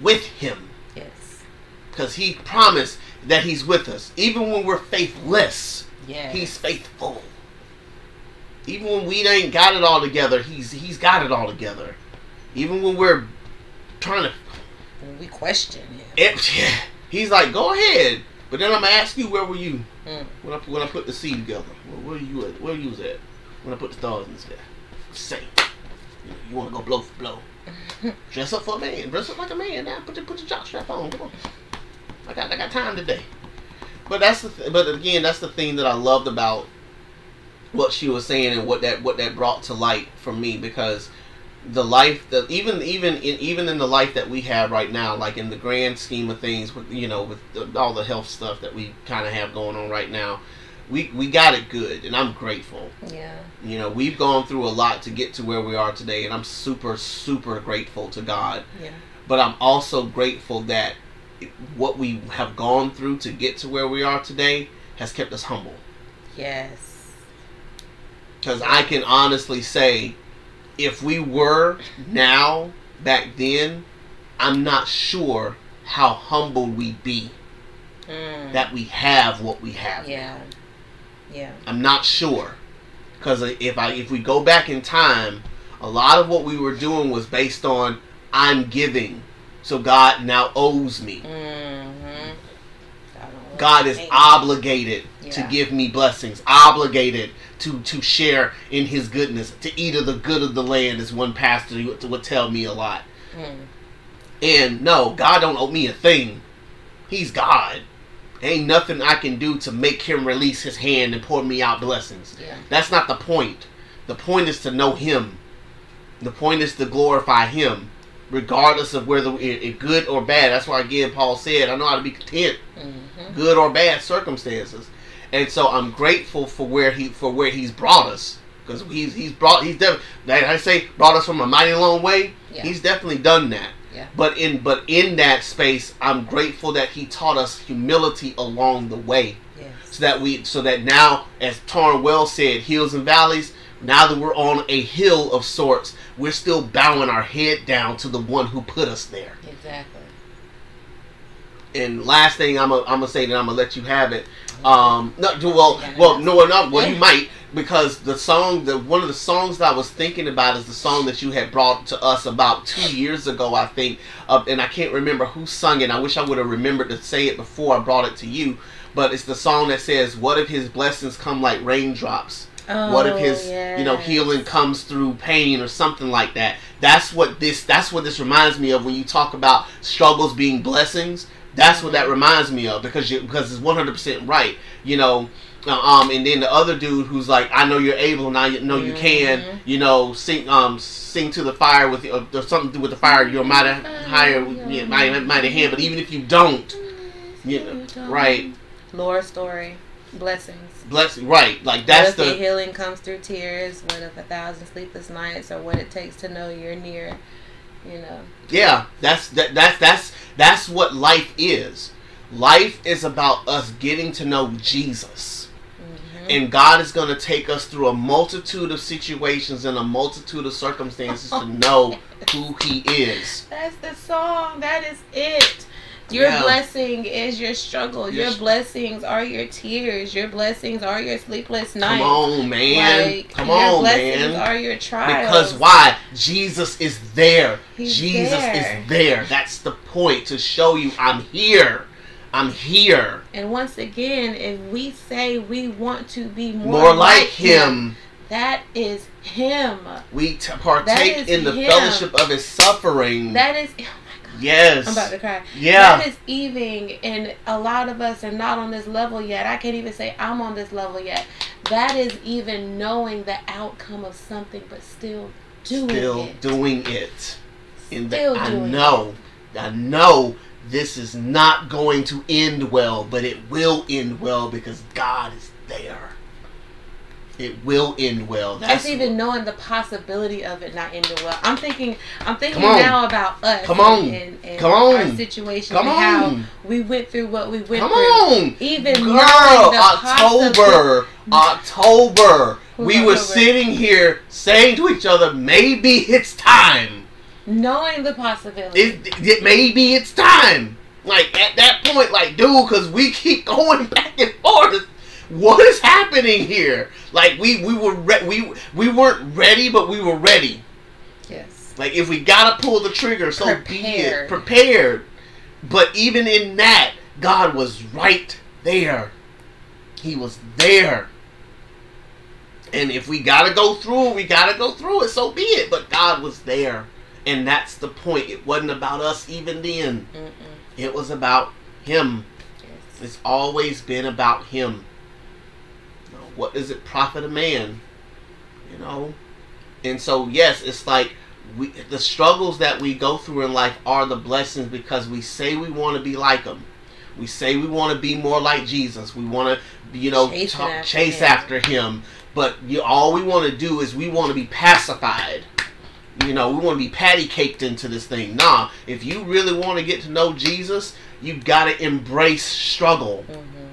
with Him, Yes. because He promised that He's with us, even when we're faithless. Yeah. He's faithful. Even when we ain't got it all together, he's he's got it all together. Even when we're trying to, When we question him. it, yeah, he's like, go ahead. But then I'm gonna ask you, where were you Mm. when I when I put the seed together? Where, where you at? Where you was at when I put the stars in the sky? Say, you, want to go blow for blow? Dress up for a man. Dress up like a man now. Put your put your jock strap on. Come on. I got I got time today. But that's the th- but again that's the thing that I loved about what she was saying and what that what that brought to light for me because the life that even even in even in the life that we have right now like in the grand scheme of things with you know with the, all the health stuff that we kind of have going on right now we we got it good and I'm grateful Yeah. you know we've gone through a lot to get to where we are today and I'm super super grateful to God Yeah. but I'm also grateful that what we have gone through to get to where we are today has kept us humble. Yes. Because I can honestly say, if we were now, back then, I'm not sure how humble we'd be Mm. that we have what we have. Yeah. Yeah. I'm not sure. Because if I if we go back in time, a lot of what we were doing was based on I'm giving, so God now owes me. Mm-hmm. God is obligated to give me blessings, obligated to to share in His goodness, to eat of the good of the land, as one pastor would, would tell me a lot. Mm. And no, God don't owe me a thing. He's God. Ain't nothing I can do to make Him release His hand and pour me out blessings. Yeah. That's not the point. The point is to know Him. The point is to glorify Him, regardless of whether it, good or bad. That's why again Paul said, "I know how to be content." Mm-hmm. good or bad circumstances. And so I'm grateful for where he for where he's brought us because he's he's brought he's def- like I say brought us from a mighty long way. Yeah. He's definitely done that. Yeah. But in but in that space, I'm grateful that he taught us humility along the way, Yes. so that we so that now, as Tauren Wells said, hills and valleys. Now that we're on a hill of sorts, we're still bowing our head down to the one who put us there. Exactly. And last thing I'm gonna I'm gonna say that I'm gonna let you have it. Um, no, do- well, well, no, no, well, you might because the song, the one of the songs that I was thinking about is the song that you had brought to us about two years ago, I think, uh, and I can't remember who sung it. I wish I would have remembered to say it before I brought it to you, but it's the song that says, "What if His blessings come like raindrops? what if Oh, His, you know, healing comes through pain or something like that?" That's what this. That's what this reminds me of when you talk about struggles being blessings. That's what that reminds me of because you because it's one hundred percent right. You know, uh, um, and then the other dude who's like, "I know you're able, and I know you can." Mhm. You know, sing um sing to the fire with uh, there's something to do with the fire. You're mighty higher, yeah, mighty, mighty hand. But even if you don't, you know, right, Laura Story. Blessings. bless, right, like what that's if the the healing comes through tears? What if a thousand sleepless nights, or what it takes to know you're near? You know. Yeah, that's that, that's that's that's what life is. Life is about us getting to know Jesus. Mhm. And God is going to take us through a multitude of situations and a multitude of circumstances to know who He is. That's the song. That is it. Your Yeah. blessing is your struggle. Your Yes. blessings are your tears. Your blessings are your sleepless nights. Come on, man. Like, Come your on, blessings man. are your trials. Because why? Jesus is there. He's Jesus there. is there. That's the point to show you I'm here. I'm here. And once again, if we say we want to be more, More, like him. that is him. We t- partake in the him. fellowship of his suffering. That is. Yes. I'm about to cry. Yeah. That is even, and a lot of us are not on this level yet. I can't even say I'm on this level yet. That is even knowing the outcome of something, but still doing it. Still it. doing it. In the, Still I doing know. I know this is not going to end well, but it will end well because God is there. It will end well. That's even knowing the possibility of it not ending well. I'm thinking, I'm thinking on. now about us. Come on. and, and Come our on. situation Come and how we went through what we went Come through. on. Even Girl, October, October. We were October? sitting here saying to each other, maybe it's time. knowing the possibility. It, it maybe it's time. Like at that point, like dude, because we keep going back and forth. What is happening here? Like we we were re- we we weren't ready, but we were ready. yes. Like if we gotta pull the trigger, so be it. Prepared. Prepared. But even in that, God was right there. He was there. And if we gotta go through it, we gotta go through it. So be it. But God was there. And that's the point. It wasn't about us even then. Mm-mm. It was about Him. Yes. It's always been about Him. What does it profit a man? You know? And so, yes, it's like we, the struggles that we go through in life are the blessings because we say we want to be like Him. We say we want to be more like Jesus. We want to, you know, Chasing talk, after chase him. after Him. But you, all we want to do is we want to be pacified. You know, we want to be patty caked into this thing. Nah, if you really want to get to know Jesus, you got to embrace struggle. Mhm.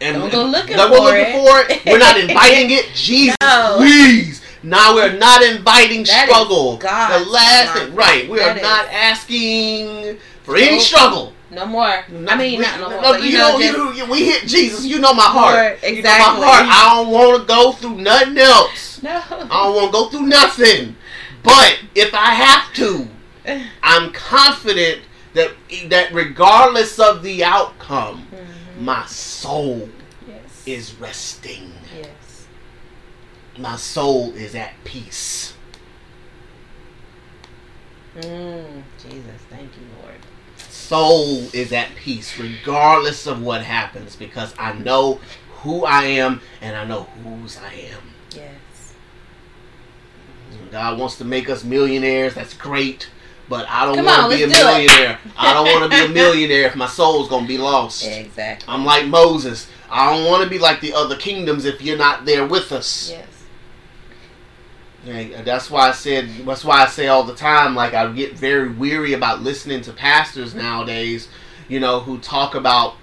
And Don't go looking don't go for looking it. for it. We're not inviting it. Jesus, No. please. Now we're not inviting That struggle. God's the last thing, right? We are That not asking for any struggle. No more. I mean, We- not no more. no, you, you know, know, you, we hit Jesus. You know my heart. Heart, You know exactly. my heart. I don't want to go through nothing else. no. I don't want to go through nothing. But if I have to, I'm confident that that regardless of the outcome. My soul Yes. is resting. Yes. My soul is at peace. Mm, Jesus, thank you, Lord. Soul is at peace regardless of what happens because I know who I am and I know whose I am. Yes. God wants to make us millionaires. That's great. But I don't want to be a let's do it. millionaire. I don't want to be a millionaire if my soul's going to be lost. Exactly. I'm like Moses. I don't want to be like the other kingdoms if you're not there with us. Yes. And that's why I said. That's why I say all the time. Like I get very weary about listening to pastors nowadays. You know who talk about,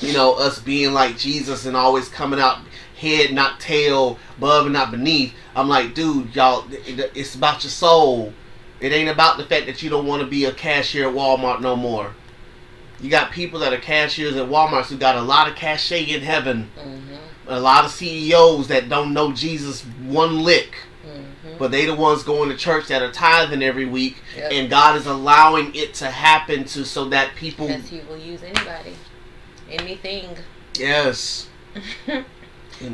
you know, us being like Jesus and always coming out head not tail, above and not beneath. I'm like, dude, y'all, it's about your soul. It ain't about the fact that you don't want to be a cashier at Walmart no more. You got people that are cashiers at Walmart who got a lot of cachet in heaven. Mm-hmm. A lot of CEOs that don't know Jesus one lick. Mm-hmm. But they the ones going to church that are tithing every week, Yep. and God is allowing it to happen to so that people. Because he will use anybody, anything. Yes.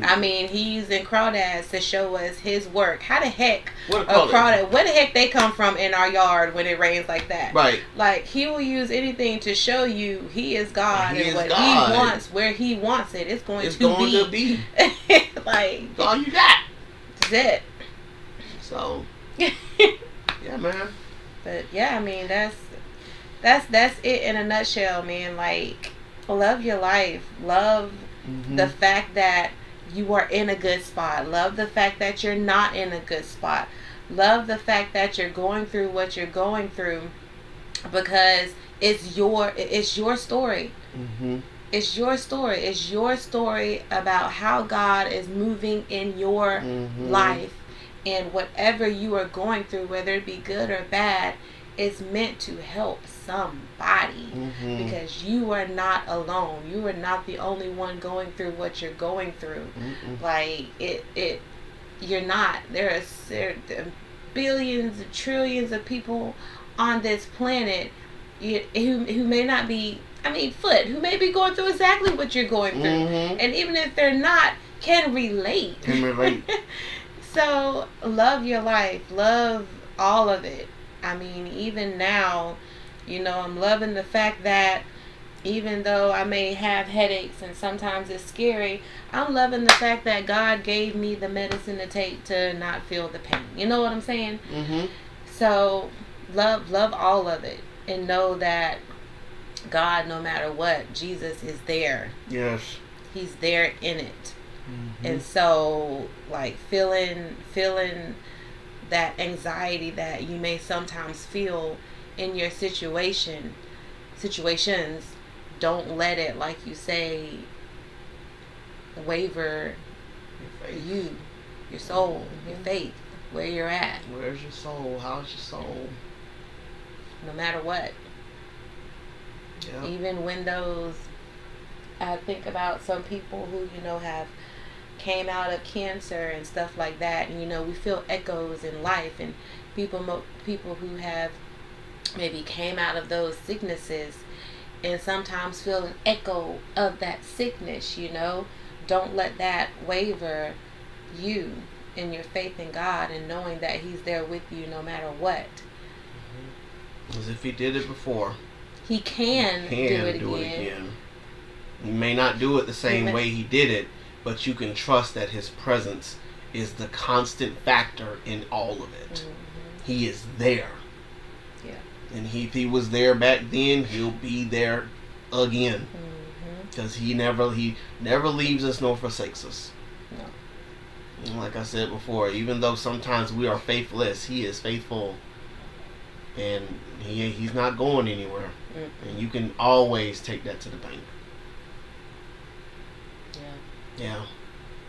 I mean, he's using crawdads to show us his work. How the heck What a crawdad? crawdad? Where the heck they come from in our yard when it rains like that? Right. Like he will use anything to show you he is God He and is what God. he wants, where he wants it. It's going It's to going be. to be. like That's all you got. that's it. So yeah, man. But yeah, I mean that's that's that's it in a nutshell, man. Like love your life. Love Mm-hmm. the fact that you are in a good spot. Love the fact that you're not in a good spot. Love the fact that you're going through what you're going through because it's your it's your story. Mm-hmm. It's your story. It's your story about how God is moving in your Mhm. life and whatever you are going through, whether it be good or bad, is meant to help somebody Mm-hmm. because you are not alone. You are not the only one going through what you're going through. Mm-mm. Like it, it, you're not. There are, there are billions, trillions of people on this planet you, who who may not be. I mean, foot who may be going through exactly what you're going through, Mhm. and even if they're not, can relate. Can relate. so love your life, love all of it. I mean, even now, you know, I'm loving the fact that even though I may have headaches and sometimes it's scary, I'm loving the fact that God gave me the medicine to take to not feel the pain. You know what I'm saying? Mm-hmm. So love love all of it and know that God no matter what, Jesus is there. Yes. He's there in it. Mm-hmm. And so like feeling feeling that anxiety that you may sometimes feel in your situation situations don't let it like you say waver Your you your soul your mm-hmm. faith where you're at Where's your soul? How's your soul? no matter what Yeah. even when those I think about some people who you know have came out of cancer and stuff like that and you know we feel echoes in life and people mo- people who have maybe came out of those sicknesses and sometimes feel an echo of that sickness you know don't let that waver you in your faith in God and knowing that he's there with you no matter what mm-hmm. As if he did it before. he can, He do, can it, do again. it again. You may not do it the same may- way he did it, but you can trust that his presence is the constant factor in all of it. Mhm. He is there. Yeah. And he, if he was there back then, he'll be there again. Because he never he never leaves us nor forsakes us. No. And like I said before, even though sometimes we are faithless, he is faithful. And he he's not going anywhere. Mm-mm. And you can always take that to the bank. Yeah.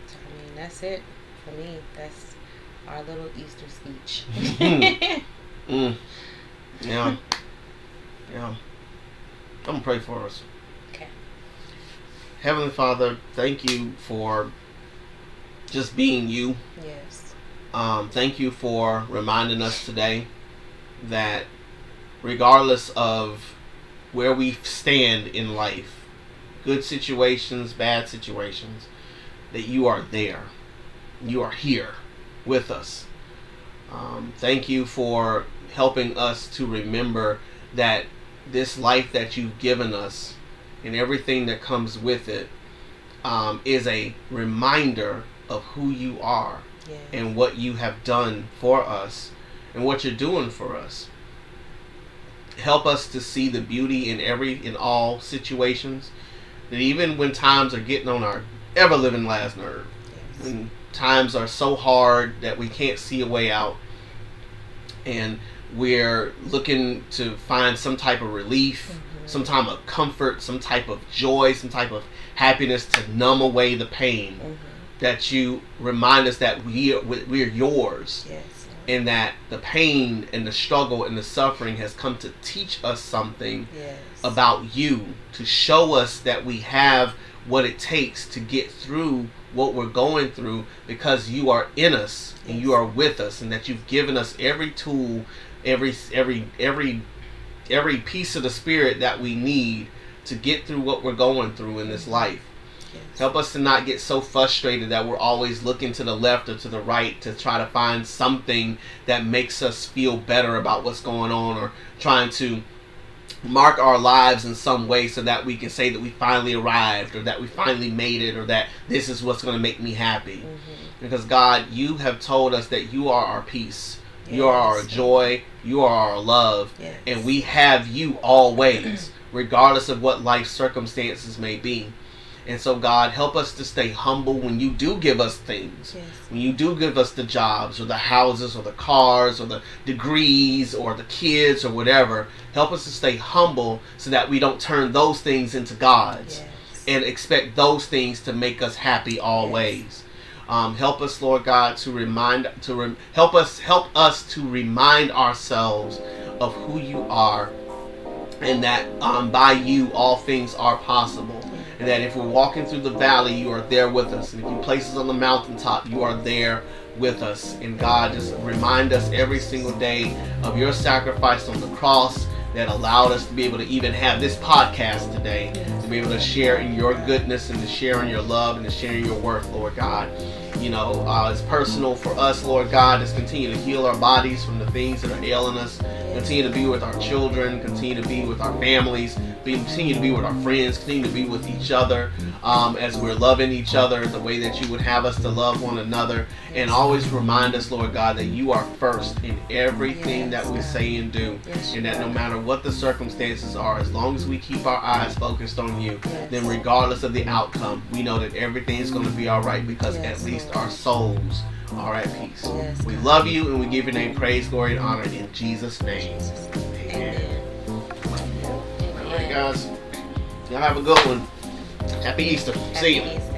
So, I mean, that's it for me. That's our little Easter speech. mm. Yeah. Yeah. I'm going to pray for us. Okay. Heavenly Father, thank you for just being you. Yes. Um, thank you for reminding us today that regardless of where we stand in life, good situations, bad situations, that you are there. You are here with us. Um, thank you for helping us to remember that this life that you've given us and everything that comes with it um, is a reminder of who you are and what you have done for us and what you're doing for us. Help us to see the beauty in every in all situations. That even when times are getting on our ever living last nerve, yes. when times are so hard that we can't see a way out, and we're looking to find some type of relief, Mhm. some type of comfort, some type of joy, some type of happiness to numb away the pain Mhm. that you remind us that we are, we are yours Yes. and that the pain and the struggle and the suffering has come to teach us something Yes. about you to show us that we have what it takes to get through what we're going through because you are in us and you are with us and that you've given us every tool every every every every piece of the spirit that we need to get through what we're going through in this life. Yes. Help us to not get so frustrated that we're always looking to the left or to the right to try to find something that makes us feel better about what's going on or trying to mark our lives in some way so that we can say that we finally arrived or that we finally made it or that this is what's going to make me happy. Mhm. Because God, you have told us that you are our peace. You are our joy. You are our love. Yes. And we have you always, regardless of what life circumstances may be. And so, God, help us to stay humble when you do give us things. Yes. When you do give us the jobs or the houses or the cars or the degrees or the kids or whatever, help us to stay humble so that we don't turn those things into gods Yes. and expect those things to make us happy always. Um, help us, Lord God, to remind to rem- help us help us to remind ourselves of who you are, and that um, by you all things are possible, and that if we're walking through the valley, you are there with us, and if you place us on the mountaintop, you are there with us. And God, just remind us every single day of your sacrifice on the cross that allowed us to be able to even have this podcast today, to be able to share in your goodness and to share in your love and to share in your worth, Lord God. You know, uh, it's personal for us, Lord God, to continue to heal our bodies from the things that are ailing us, continue to be with our children, continue to be with our families, continue to be with our friends, continue to be with each other um, as we're loving each other the way that you would have us to love one another. And always remind us, Lord God, that you are first in everything that we say and do. Yes, And that no matter what the circumstances are, as long as we keep our eyes focused on you, Yes. then regardless of the outcome, we know that everything is going to be all right because Yes, at least our souls are at peace. Yes, we love you and we give your name praise, glory, and honor in Jesus' name. Amen. All right, guys. Y'all have a good one. Happy Easter. See you. Easter.